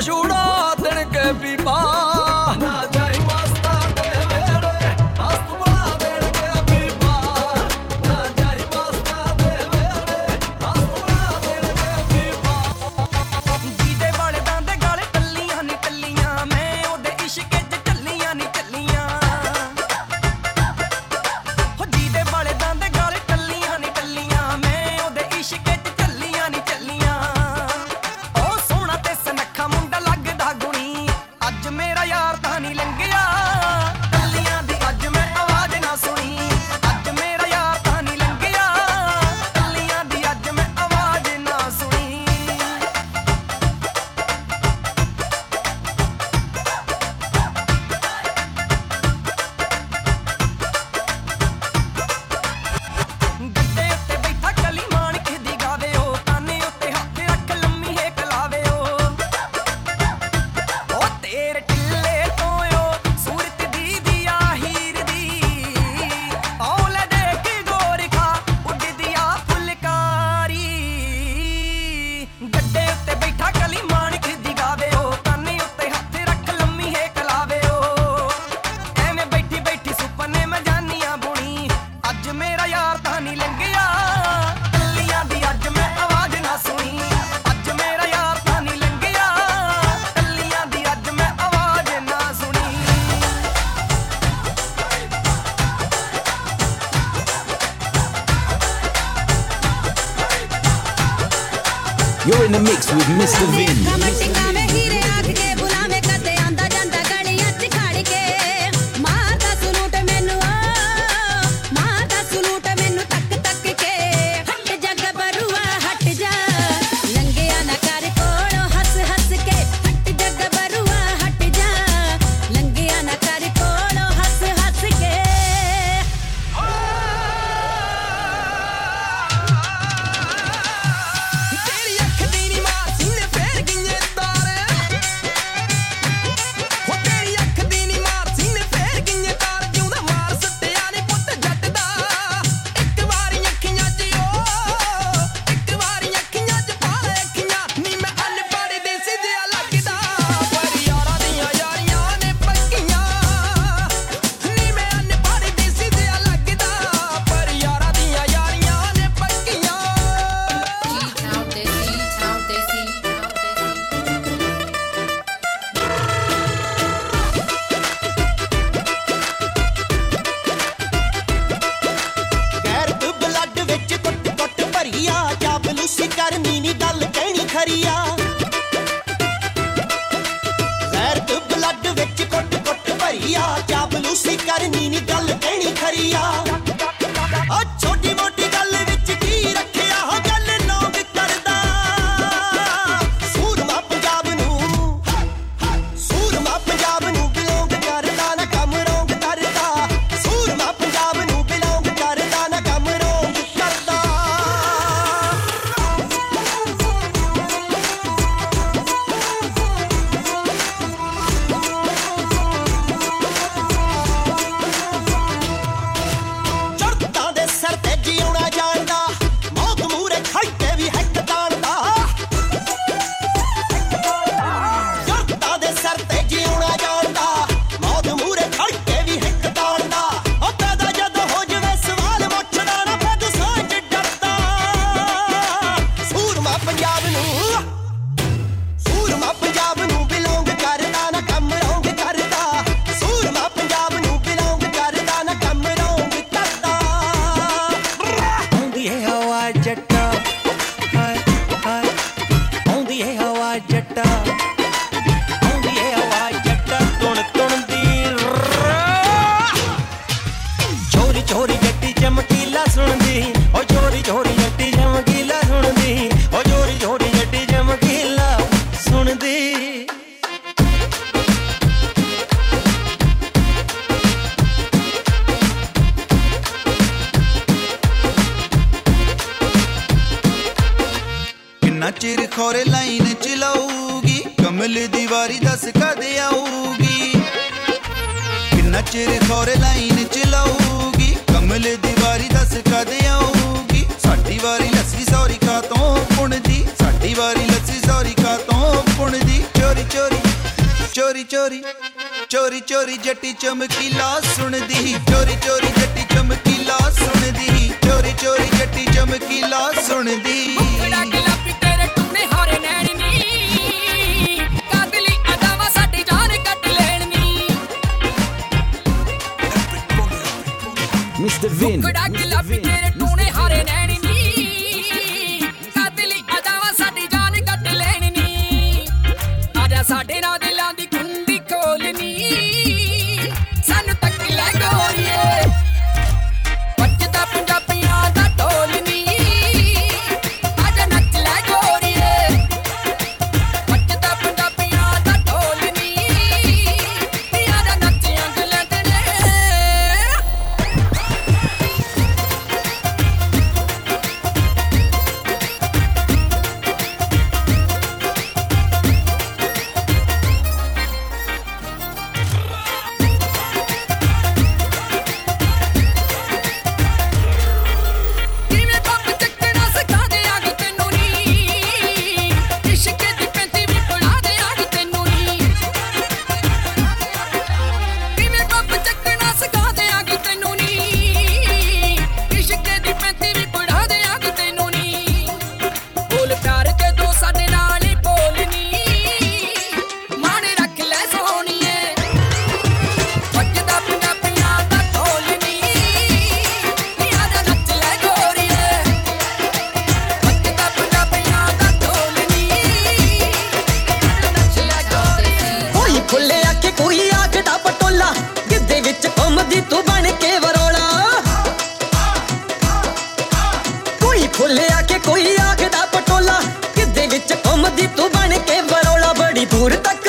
juro ਸੀ ਕਰ ਮੀਨੀ ਗੱਲ ਕਹਿਣੀ ਖਰੀਆ। ਚੋਰੀ ਚੋਰੀ ਚੋਰੀ ਜੱਟੀ ਚਮਕੀਲਾ ਸੁਣਦੀ ਚੋਰੀ ਚੋਰੀ ਜੱਟੀ ਚਮਕੀਲਾ ਸੁਣਦੀ ਚੋਰੀ ਚੋਰੀ ਜੱਟੀ ਚਮਕੀਲਾ ਸੁਣਦੀ ਮੁਕੜਾ ਗੁਲਾਬੀ ਤੇਰੇ ਟੁੰਨੇ ਹਾਰੇ ਨੈਣ ਨੀ ਕਾਦਲੀ ਅਦਾਵਾ ਸਾਡੀ ਜਾਨ ਕੱਟ ਲੈਣ ਨੀ ਮਿਸਟਰ ਵਿਨ ਮੁਕੜਾ ਗੁਲਾਬੀ ਦੀ ਤੂੰ ਬਣ ਕੇ ਬਰੋਲਾ ਬੜੀ ਦੂਰ ਤੱਕ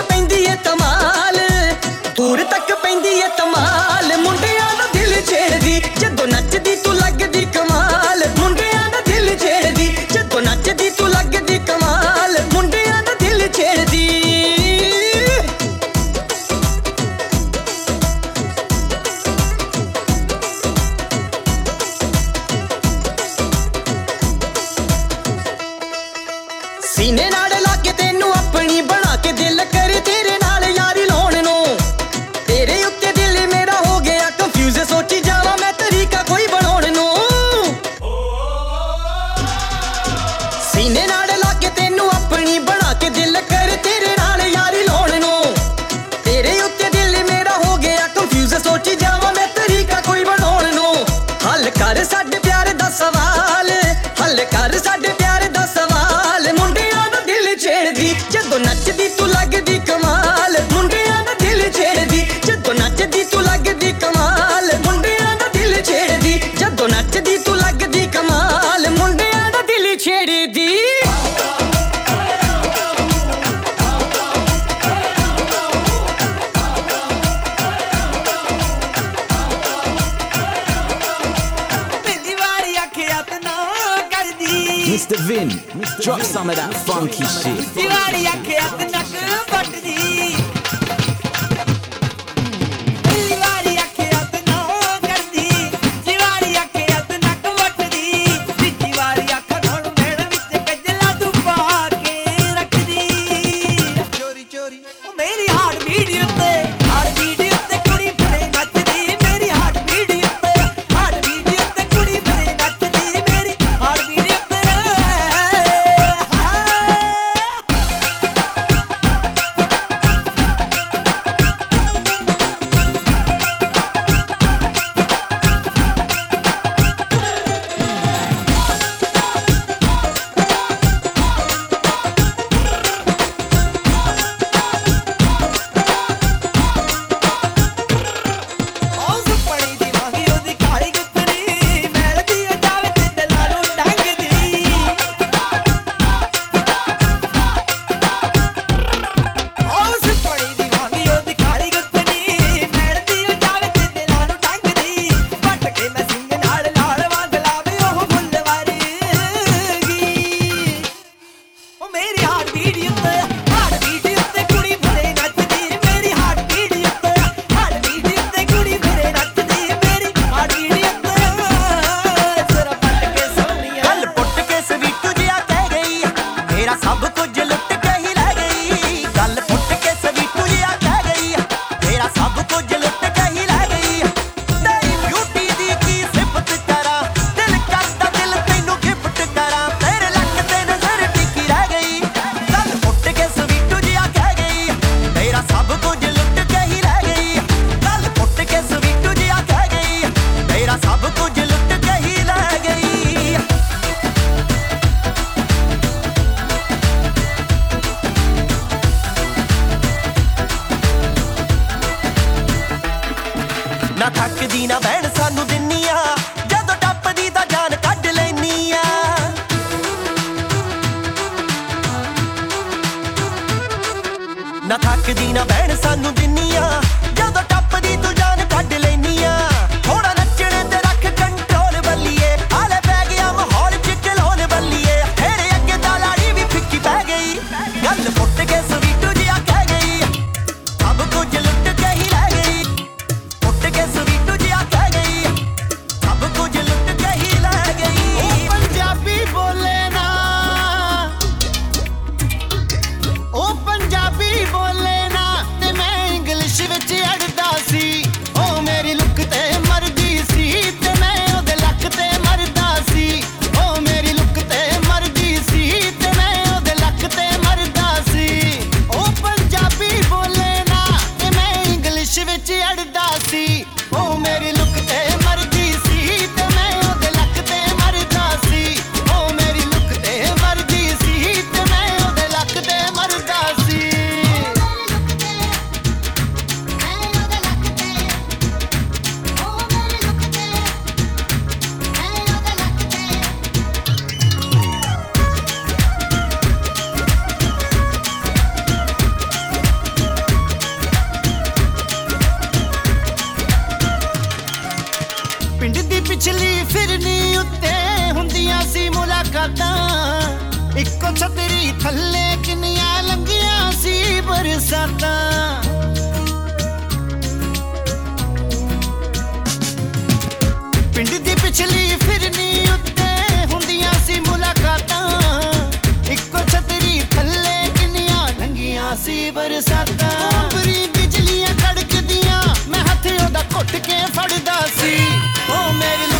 ਛਤਰੀ ਥੱਲੇ ਕਿੰਨੀਆਂ ਲੰਗੀਆਂ ਸੀ ਬਰਸਾਤਾਂ। ਪਿੰਡ ਦੀ ਪਿਛਲੀ ਫਿਰਨੀ ਉੱਤੇ ਹੁੰਦੀਆਂ ਸੀ ਮੁਲਾਕਾਤਾਂ। ਇੱਕੋ ਛਤਰੀ ਥੱਲੇ ਕਿੰਨੀਆਂ ਲੰਗੀਆਂ ਸੀ ਬਰਸਾਤਾਂ। ਬਰੀ ਬਿਜਲੀਆਂ ਖੜਕਦੀਆਂ, ਮੈਂ ਹੱਥ ਉਹਦਾ ਘੁੱਟ ਕੇ ਫੜਦਾ ਸੀ। ਉਹ ਮੇਰੇ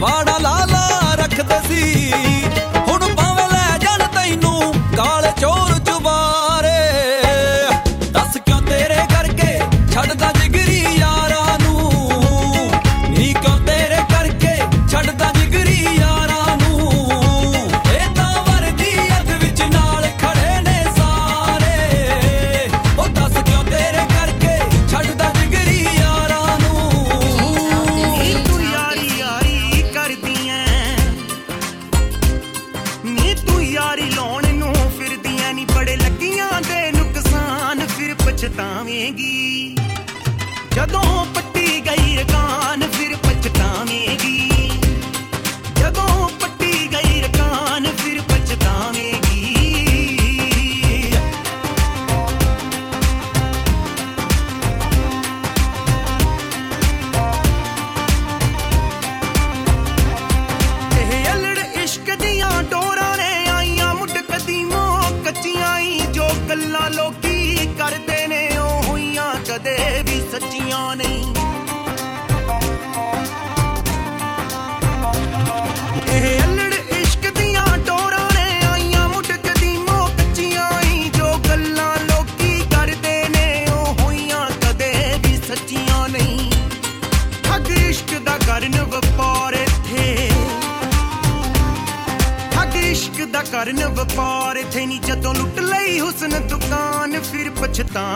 ਤਾਂ ਲਾਲਾ ਲਾ ਰੱਖਦੇ ਸੀ।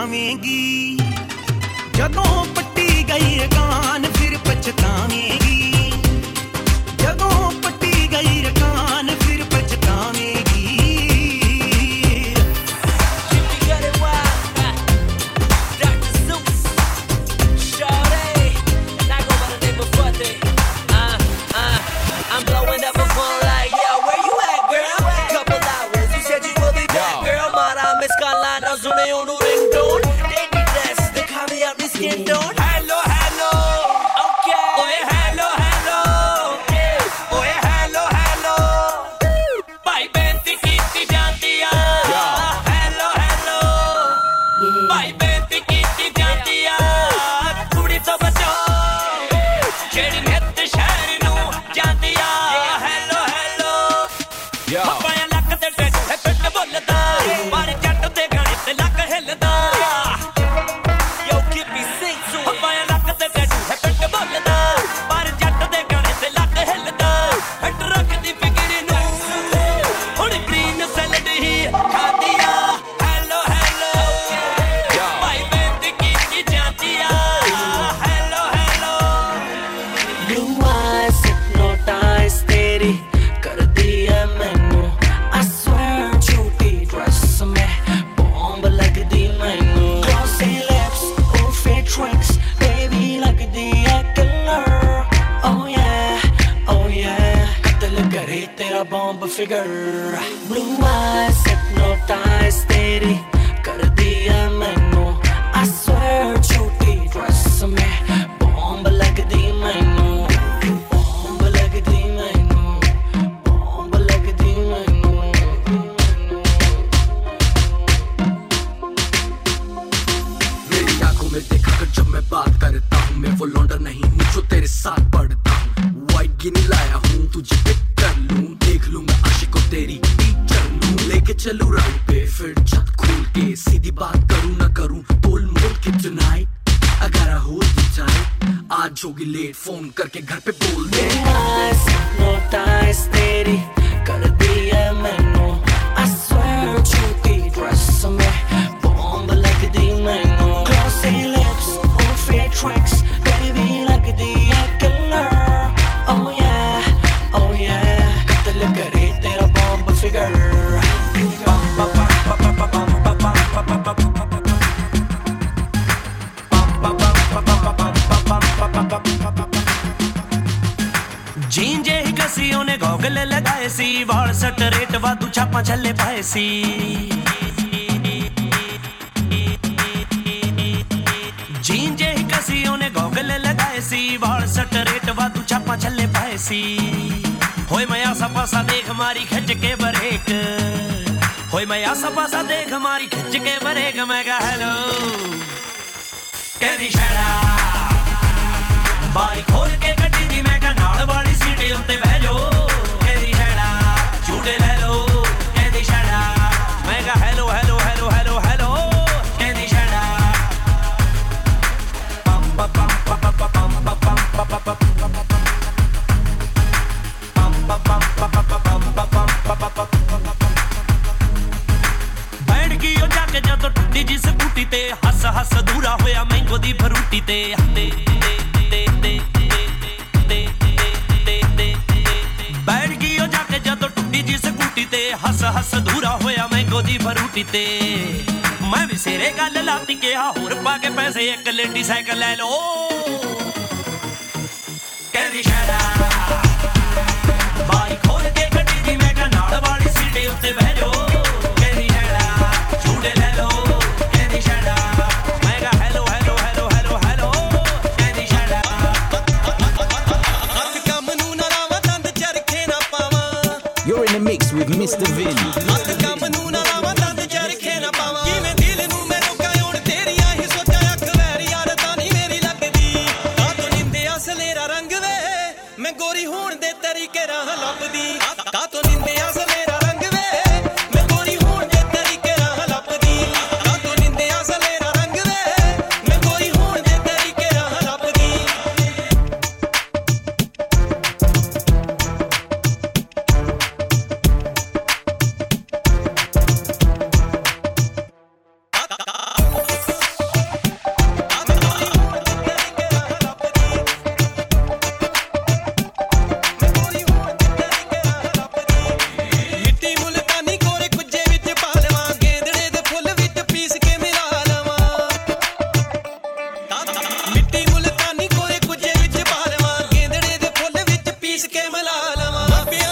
coming again. girl. Pitbull. Más, no વાળ સટ રેટ વાદુ છાપા છલ્લે પાયસી જીંજે કસીઓને ગોગલે લગાયસી વાળ સટ રેટ વાદુ છાપા છલ્લે પાયસી હોય મયા સપાસા દેખ મારી ખચ કે બરેક હોય મયા સપાસા દેખ મારી ખચ કે બરેક મેં કહા હેલો કેરી શેડા બારી ખોલ કે કટી દી મેં કહા નાળ ਸਾਈਕਲ ਲੈ ਲਓ ਕਹਿੰਦੀ ਸ਼ੈਰਾ ਬਾਈ ਖੋਲ ਕੇ ਗੱਡੀ ਦੀ ਮੈਂ ਕਾ ਨਾਲ ਵਾਲੀ ਸੀਟ ਉੱਤੇ ਬਹਿ ਜਾਓ ਕਹਿੰਦੀ ਸ਼ੈਰਾ ਝੂੜੇ ਲੈ ਲਓ ਕਹਿੰਦੀ ਸ਼ੈਰਾ ਮੈਂ ਕਾ hello hello hello hello hello ਕਹਿੰਦੀ ਸ਼ੈਰਾ ਹੱਥ ਕੰਮ ਨੂੰ ਨਾ ਲਾਵਾਂ ਦੰਦ ਚਰਖੇ ਨਾ ਪਾਵਾਂ you are in a mix with mister win ਹੱਥ ਕੰਮ ਨੂੰ ਨਾ ਲਾਵਾਂ لا ما في